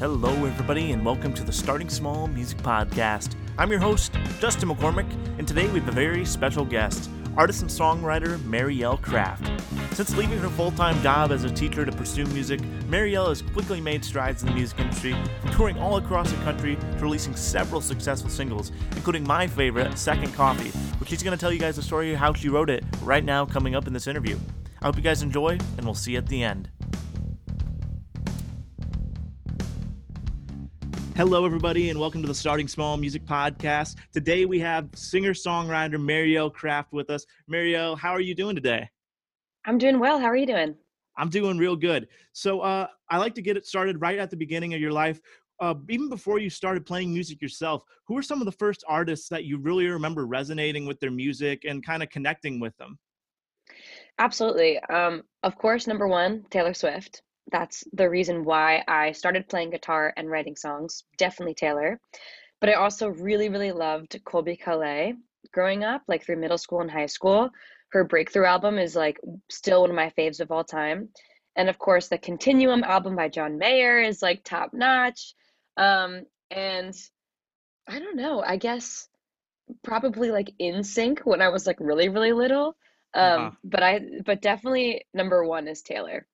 Hello, everybody, and welcome to the Starting Small Music Podcast. I'm your host, Justin McCormick, and today we have a very special guest, artist and songwriter Marielle Kraft. Since leaving her full time job as a teacher to pursue music, Marielle has quickly made strides in the music industry, touring all across the country to releasing several successful singles, including my favorite, Second Coffee, which she's going to tell you guys the story of how she wrote it right now coming up in this interview. I hope you guys enjoy, and we'll see you at the end. Hello, everybody, and welcome to the Starting Small Music Podcast. Today we have singer songwriter Marielle Kraft with us. Marielle, how are you doing today? I'm doing well. How are you doing? I'm doing real good. So, uh, I like to get it started right at the beginning of your life. Uh, even before you started playing music yourself, who were some of the first artists that you really remember resonating with their music and kind of connecting with them? Absolutely. Um, of course, number one, Taylor Swift. That's the reason why I started playing guitar and writing songs. Definitely Taylor. But I also really, really loved Colbie Caillat growing up, like through middle school and high school. Her breakthrough album is like still one of my faves of all time. And of course, the Continuum album by John Mayer is like top notch. Um, and I don't know, I guess probably like NSYNC when I was like really, really little. Um, Wow. but I, but definitely number one is Taylor.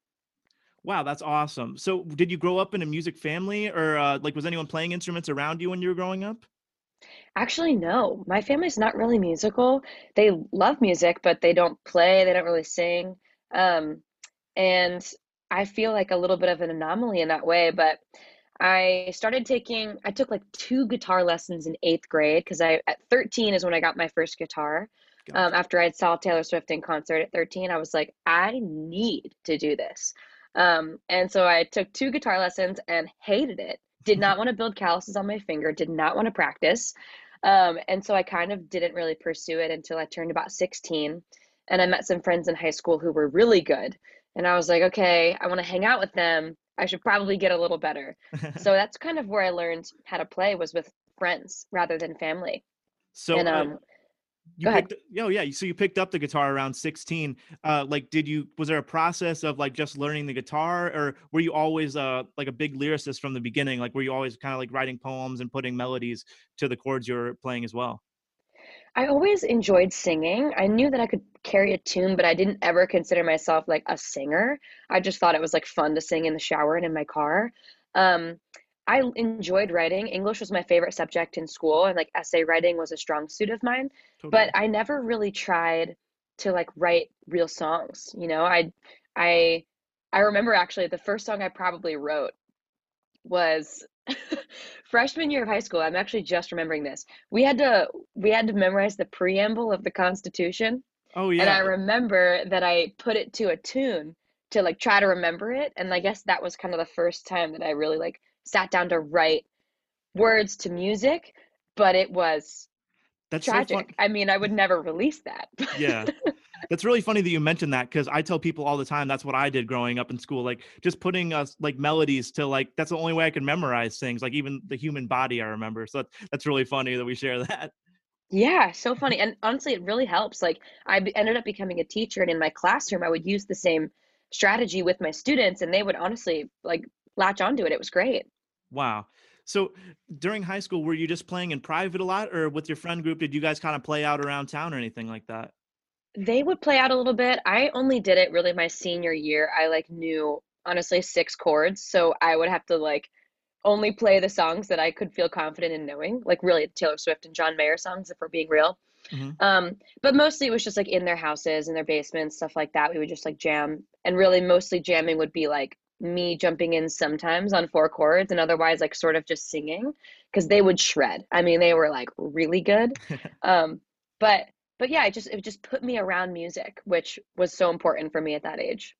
Wow, that's awesome. So, did you grow up in a music family, or uh, like was anyone playing instruments around you when you were growing up? Actually, no. My family's not really musical. They love music, but they don't play, they don't really sing. Um, and I feel like a little bit of an anomaly in that way, but I started taking, I took like two guitar lessons in eighth grade because I, at 13 is when I got my first guitar. Um, after I saw Taylor Swift in concert at 13, I was like, I need to do this. Um, and so I took two guitar lessons and hated it. Did not want to build calluses on my finger, did not want to practice. Um, and so I kind of didn't really pursue it until I turned about 16. And I met some friends in high school who were really good. And I was like, okay, I want to hang out with them. I should probably get a little better. So that's kind of where I learned how to play was with friends rather than family. so, And uh, um, you picked oh yeah so you picked up the guitar around 16 uh like did you was there a process of like just learning the guitar or were you always uh like a big lyricist from the beginning like were you always kind of like writing poems and putting melodies to the chords you're playing as well I always enjoyed singing. I knew that I could carry a tune, but I didn't ever consider myself like a singer. I just thought it was like fun to sing in the shower and in my car. Um, I enjoyed writing. English was my favorite subject in school, and like essay writing was a strong suit of mine. But I never really tried to like write real songs. You know, I, I, I remember actually the first song I probably wrote was freshman year of high school. I'm actually just remembering this. We had to we had to memorize the preamble of the Constitution, oh yeah. and I remember that I put it to a tune to like try to remember it, and I guess that was kind of the first time that I really like sat down to write words to music, but it was that's so tragic. I mean, I would never release that. yeah That's really funny that you mentioned that because I tell people all the time that's what I did growing up in school. Like just putting us like melodies to like that's the only way I can memorize things. Like even the human body, I remember. So that's that's really funny that we share that. Yeah, so funny. And honestly, it really helps. Like, I ended up becoming a teacher, and in my classroom, I would use the same strategy with my students, and they would honestly like latch onto it. It was great. Wow. So during high school, were you just playing in private a lot, or with your friend group? Did you guys kind of play out around town or anything like that? They would play out a little bit. I only did it really my senior year. I like knew honestly six chords, so I would have to like only play the songs that I could feel confident in knowing, like really Taylor Swift and John Mayer songs, if we're being real. hmm Um, but mostly it was just like in their houses, in their basements, stuff like that. We would just like jam, and really mostly jamming would be like me jumping in sometimes on four chords, and otherwise like sort of just singing because they would shred. I mean, they were like really good. Um, but but yeah, it just it just put me around music, which was so important for me at that age.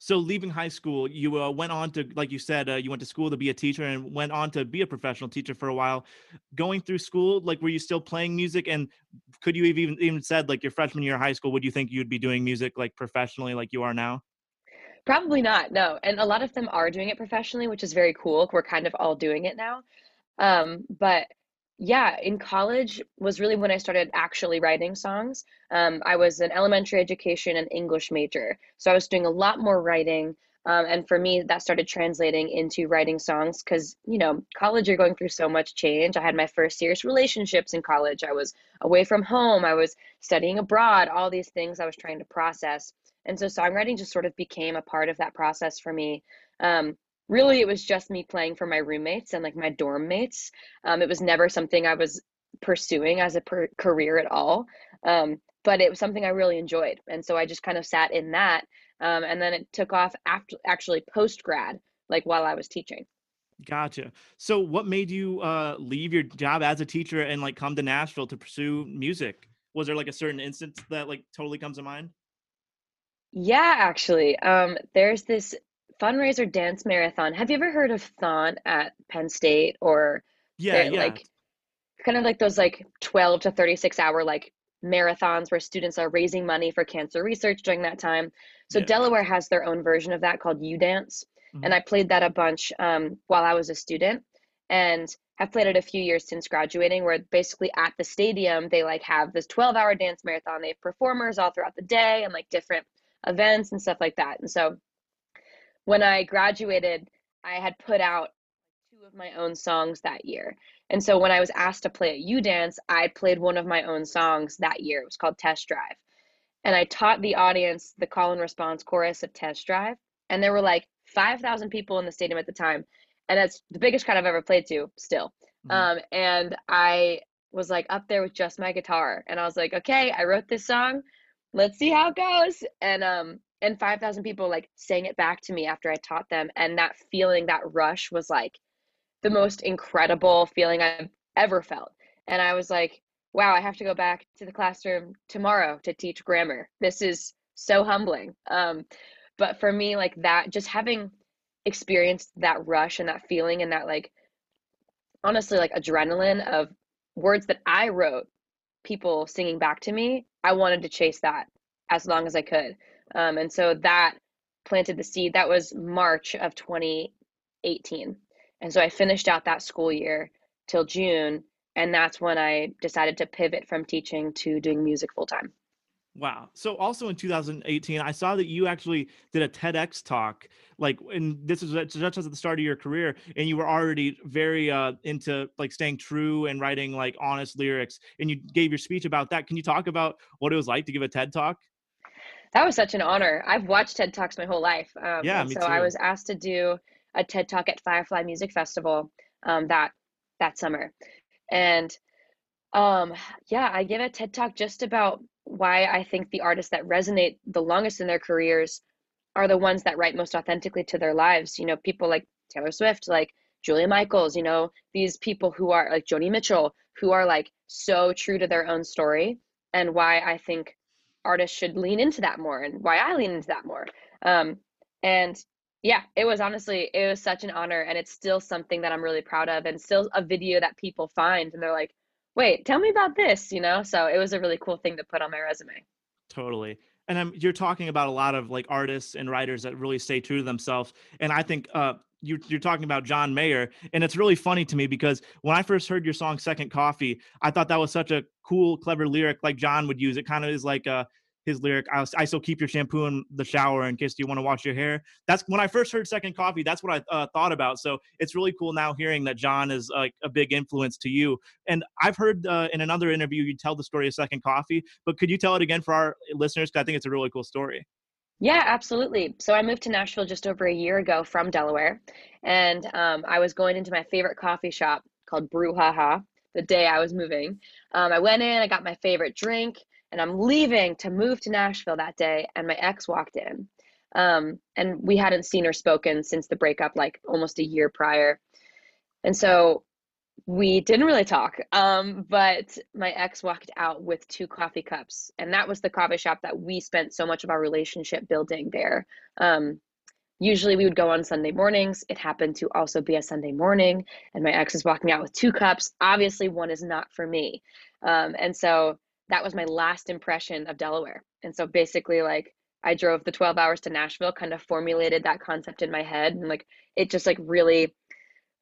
So leaving high school, you uh, went on to, like you said, uh, you went to school to be a teacher and went on to be a professional teacher for a while. Going through school, like, were you still playing music? And could you have even even said, like, your freshman year of high school, would you think you'd be doing music like professionally, like you are now? Probably not, no. And a lot of them are doing it professionally, which is very cool. We're kind of all doing it now. Um, but yeah, in college was really when I started actually writing songs. Um, I was an elementary education and English major, so I was doing a lot more writing. Um, and for me, that started translating into writing songs because, you know, college, you're going through so much change. I had my first serious relationships in college. I was away from home. I was studying abroad, all these things I was trying to process. And so songwriting just sort of became a part of that process for me. Um, really, it was just me playing for my roommates and like my dorm mates. Um, it was never something I was pursuing as a per- career at all. Um, but it was something I really enjoyed. And so I just kind of sat in that um, and then it took off after actually post grad, like while I was teaching. Gotcha. So, what made you uh, leave your job as a teacher and like come to Nashville to pursue music? Was there like a certain instance that like totally comes to mind? Yeah, actually, um, there's this fundraiser dance marathon. Have you ever heard of Thon at Penn State or yeah, yeah. like kind of like those like 12 to 36 hour like marathons where students are raising money for cancer research during that time. So yeah. Delaware has their own version of that called U Dance, mm-hmm. and I played that a bunch um, while I was a student, and have played it a few years since graduating. Where basically at the stadium they like have this 12 hour dance marathon. They have performers all throughout the day and like different events and stuff like that. And so when I graduated, I had put out two of my own songs that year. And so when I was asked to play at U Dance, I played one of my own songs that year. It was called Test Drive. And I taught the audience the call and response chorus of Test Drive. And there were like 5,000 people in the stadium at the time. And that's the biggest crowd I've ever played to still. Mm-hmm. Um, and I was like up there with just my guitar. And I was like, okay, I wrote this song. Let's see how it goes. And um, and 5,000 people like sang it back to me after I taught them. And that feeling, that rush was like the most incredible feeling I've ever felt. And I was like, wow, I have to go back to the classroom tomorrow to teach grammar. This is so humbling. Um, but for me, like that, just having experienced that rush and that feeling and that, like, honestly, like adrenaline of words that I wrote, people singing back to me, I wanted to chase that as long as I could. Um, and so that planted the seed. That was March of 2018. And so I finished out that school year till June. And that's when I decided to pivot from teaching to doing music full time. Wow. So also in 2018, I saw that you actually did a TEDx talk, like, and this is just at the start of your career, and you were already very uh, into like staying true and writing like honest lyrics, and you gave your speech about that. Can you talk about what it was like to give a TED talk? That was such an honor. I've watched TED talks my whole life. Um, yeah, me so too. I was asked to do a TED Talk at Firefly Music Festival um, that that summer, and um, yeah, I give a TED Talk just about why I think the artists that resonate the longest in their careers are the ones that write most authentically to their lives. You know, people like Taylor Swift, like Julia Michaels, you know, these people who are like Joni Mitchell, who are like so true to their own story, and why I think artists should lean into that more, and why I lean into that more. Um, and yeah, it was honestly, it was such an honor. And it's still something that I'm really proud of and still a video that people find and they're like, wait, tell me about this, you know? So it was a really cool thing to put on my resume. Totally. And I'm, you're talking about a lot of like artists and writers that really stay true to themselves. And I think uh, you're, you're talking about John Mayer. And it's really funny to me because when I first heard your song Second Coffee, I thought that was such a cool, clever lyric like John would use. It kind of is like a, his lyric I, I still keep your shampoo in the shower in case you want to wash your hair. That's when i first heard second coffee that's what i uh, thought about. So it's really cool now hearing that john is like a big influence to you. And i've heard uh, in another interview you tell the story of second coffee but could you tell it again for our listeners? Because i think it's a really cool story. Yeah, absolutely. So I moved to Nashville just over a year ago from Delaware, and um, I was going into my favorite coffee shop called Brouhaha the day I was moving. Um, I went in, I got my favorite drink, and I'm leaving to move to Nashville that day, and my ex walked in. Um, and we hadn't seen or spoken since the breakup, like almost a year prior. And so we didn't really talk. Um, but my ex walked out with two coffee cups, and that was the coffee shop that we spent so much of our relationship building there. Um, usually we would go on Sunday mornings. It happened to also be a Sunday morning, and my ex is walking out with two cups. Obviously, one is not for me. Um, and so that was my last impression of Delaware. And so basically, like, I drove the 12 hours to Nashville, kind of formulated that concept in my head. And like, it just like really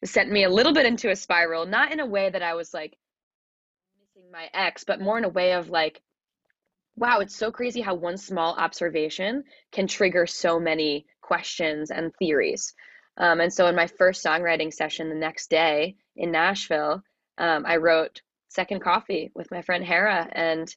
sent me a little bit into a spiral, not in a way that I was like missing my ex, but more in a way of like, wow, it's so crazy how one small observation can trigger so many questions and theories. Um, and so in my first songwriting session the next day in Nashville, um, I wrote Second Coffee with my friend Hera, and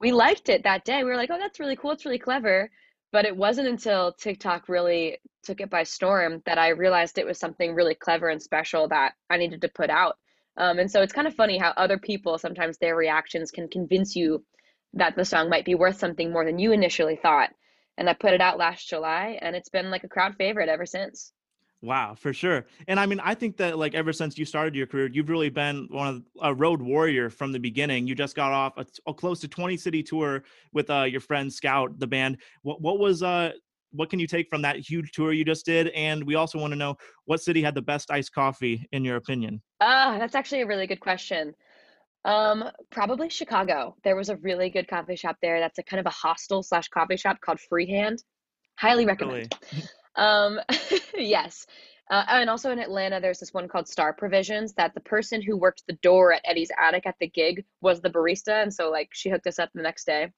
we liked it that day. We were like, oh, that's really cool. It's really clever. But it wasn't until TikTok really took it by storm that I realized it was something really clever and special that I needed to put out. Um, and so it's kind of funny how other people sometimes their reactions can convince you that the song might be worth something more than you initially thought. And I put it out last July, and it's been like a crowd favorite ever since. Wow, for sure. And I mean, I think that like ever since you started your career, you've really been one of a road warrior from the beginning. You just got off a, a close to 20 city tour with uh, your friend Scout, the band. What what was uh what can you take from that huge tour you just did? And we also want to know what city had the best iced coffee in your opinion? Ah, uh, that's actually a really good question. Um, probably Chicago. There was a really good coffee shop there. That's a kind of a hostel slash coffee shop called Freehand. Highly recommend. Really? um, yes. Uh, and also in Atlanta, there's this one called Star Provisions that the person who worked the door at Eddie's Attic at the gig was the barista. And so, like, she hooked us up the next day.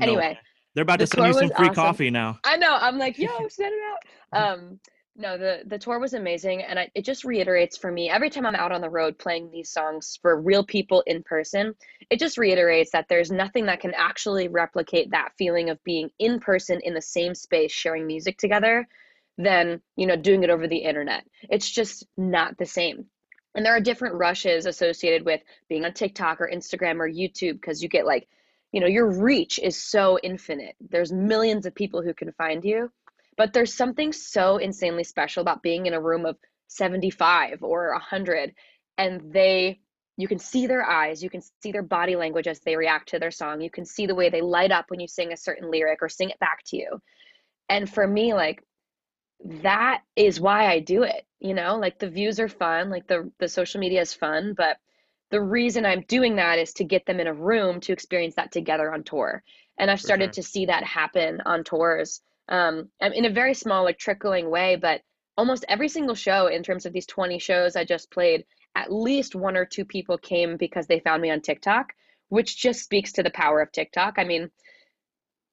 Anyway, they're about the to send you some free awesome. coffee now. I know. I'm like, yo, send it out. Um, no, the the tour was amazing, and I, it just reiterates for me every time I'm out on the road playing these songs for real people in person. It just reiterates that there's nothing that can actually replicate that feeling of being in person in the same space, sharing music together, than you know doing it over the internet. It's just not the same. And there are different rushes associated with being on TikTok or Instagram or YouTube because you get like, you know, your reach is so infinite. There's millions of people who can find you but there's something so insanely special about being in a room of 75 or 100 and they you can see their eyes, you can see their body language as they react to their song. You can see the way they light up when you sing a certain lyric or sing it back to you. And for me like that is why I do it, you know? Like the views are fun, like the the social media is fun, but the reason I'm doing that is to get them in a room to experience that together on tour. And I've started sure. to see that happen on tours um, in a very small, like trickling way, but almost every single show in terms of these 20 shows I just played, at least one or two people came because they found me on TikTok, which just speaks to the power of TikTok. I mean,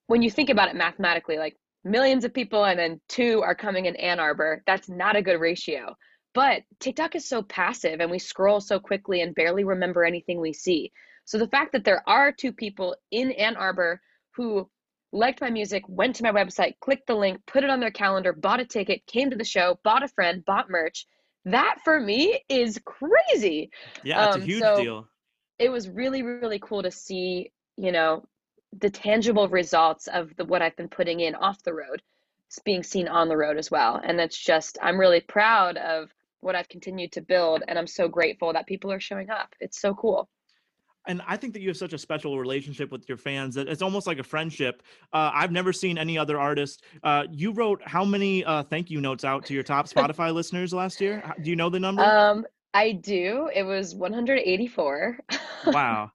when you think about it mathematically, like millions of people and then two are coming in Ann Arbor, that's not a good ratio. But TikTok is so passive and we scroll so quickly and barely remember anything we see. So the fact that there are two people in Ann Arbor who liked my music, went to my website, clicked the link, put it on their calendar, bought a ticket, came to the show, bought a friend, bought merch. That for me is crazy. Yeah, it's um, a huge so deal. It was really, really cool to see, you know, the tangible results of the what I've been putting in off the road is being seen on the road as well. And that's just I'm really proud of what I've continued to build and I'm so grateful that people are showing up. It's so cool and I think that you have such a special relationship with your fans that it's almost like a friendship. Uh, I've never seen any other artist. Uh, you wrote how many uh, thank you notes out to your top Spotify listeners last year? Do you know the number? Um, I do. It was 184. wow.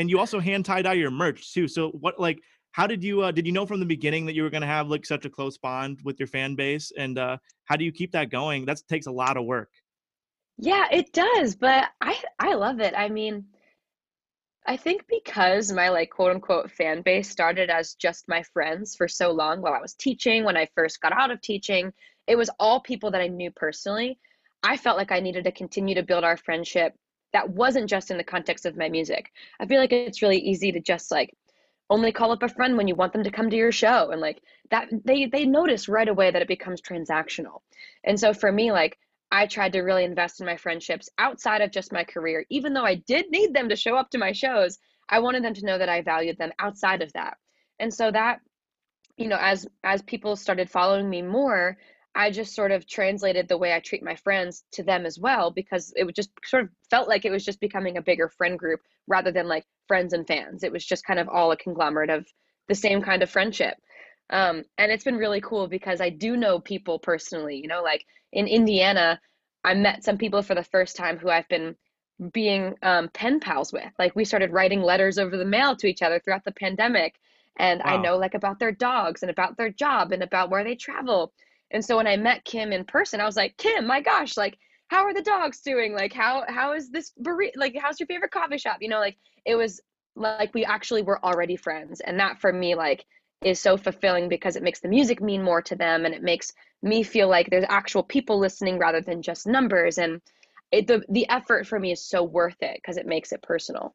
And you also hand tie dye your merch too. So what like how did you uh, did you know from the beginning that you were going to have like such a close bond with your fan base and uh, how do you keep that going? That takes a lot of work. Yeah, it does, but I I love it. I mean, I think because my like quote unquote fan base started as just my friends for so long while I was teaching, when I first got out of teaching, it was all people that I knew personally. I felt like I needed to continue to build our friendship that wasn't just in the context of my music. I feel like it's really easy to just like only call up a friend when you want them to come to your show and like that they they notice right away that it becomes transactional. And so for me like I tried to really invest in my friendships outside of just my career. Even though I did need them to show up to my shows, I wanted them to know that I valued them outside of that. And so that, you know, as as people started following me more, I just sort of translated the way I treat my friends to them as well because it just sort of felt like it was just becoming a bigger friend group rather than like friends and fans. It was just kind of all a conglomerate of the same kind of friendship. Um, and it's been really cool because I do know people personally, you know, like in Indiana, I met some people for the first time who I've been being um, pen pals with. Like we started writing letters over the mail to each other throughout the pandemic. And wow. I know like about their dogs and about their job and about where they travel. And so when I met Kim in person, I was like, Kim, my gosh, like, how are the dogs doing? Like, how how is this burrito? Like, how's your favorite coffee shop? You know, like it was like we actually were already friends. And that for me, like, is so fulfilling because it makes the music mean more to them and it makes me feel like there's actual people listening rather than just numbers. And it, the, the effort for me is so worth it because it makes it personal.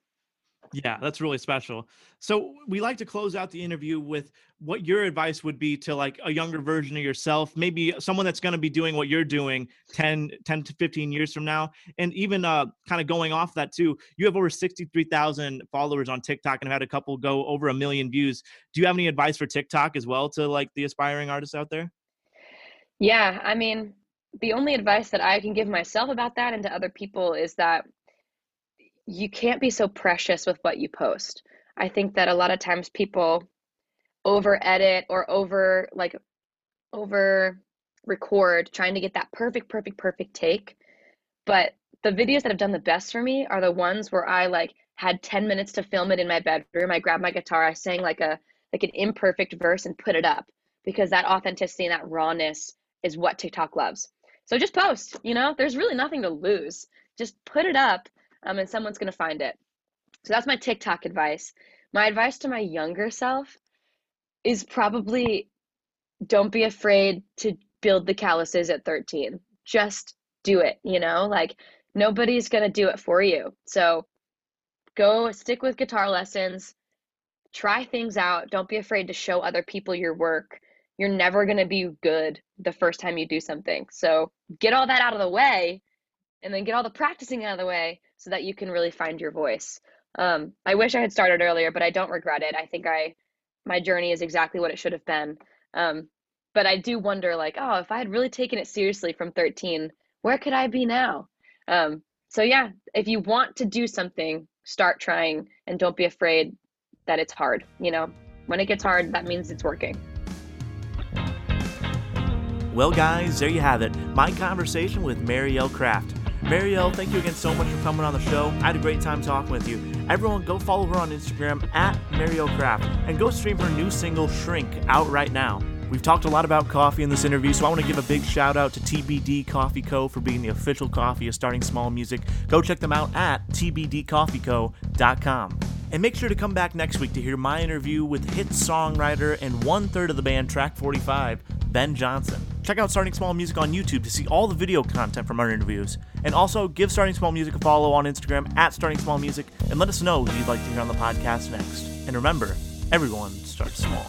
Yeah, that's really special. So we like to close out the interview with what your advice would be to like a younger version of yourself, maybe someone that's going to be doing what you're doing 10, 10 to 15 years from now. And even uh, kind of going off that too, you have over 63,000 followers on TikTok and have had a couple go over a million views. Do you have any advice for TikTok as well to like the aspiring artists out there? Yeah, I mean, the only advice that I can give myself about that and to other people is that you can't be so precious with what you post. I think that a lot of times people over edit or over like over record trying to get that perfect perfect perfect take. But the videos that have done the best for me are the ones where I like had 10 minutes to film it in my bedroom. I grabbed my guitar, I sang like a like an imperfect verse and put it up because that authenticity and that rawness is what TikTok loves. So just post, you know, there's really nothing to lose. Just put it up um, and someone's going to find it. So that's my TikTok advice. My advice to my younger self is probably don't be afraid to build the calluses at 13. Just do it, you know? Like nobody's going to do it for you. So go stick with guitar lessons, try things out. Don't be afraid to show other people your work. You're never going to be good the first time you do something. So get all that out of the way and then get all the practicing out of the way so that you can really find your voice. Um, I wish I had started earlier, but I don't regret it. I think I my journey is exactly what it should have been. Um, but I do wonder, like, oh, if I had really taken it seriously from 13, where could I be now? Um, so yeah, if you want to do something, start trying and don't be afraid that it's hard. You know, when it gets hard, that means it's working. Well, guys, there you have it. My conversation with Marielle Kraft. Marielle, thank you again so much for coming on the show. I had a great time talking with you. Everyone, go follow her on Instagram at Marielle Kraft and go stream her new single Shrink out right now. We've talked a lot about coffee in this interview, so I want to give a big shout out to TBD Coffee Co. for being the official coffee of Starting Small Music. Go check them out at tbdcoffeeco.com. And make sure to come back next week to hear my interview with hit songwriter and one third of the band Track 45, Ben Johnson. Check out Starting Small Music on YouTube to see all the video content from our interviews. And also give Starting Small Music a follow on Instagram at Starting Small Music and let us know who you'd like to hear on the podcast next. And remember, everyone starts small.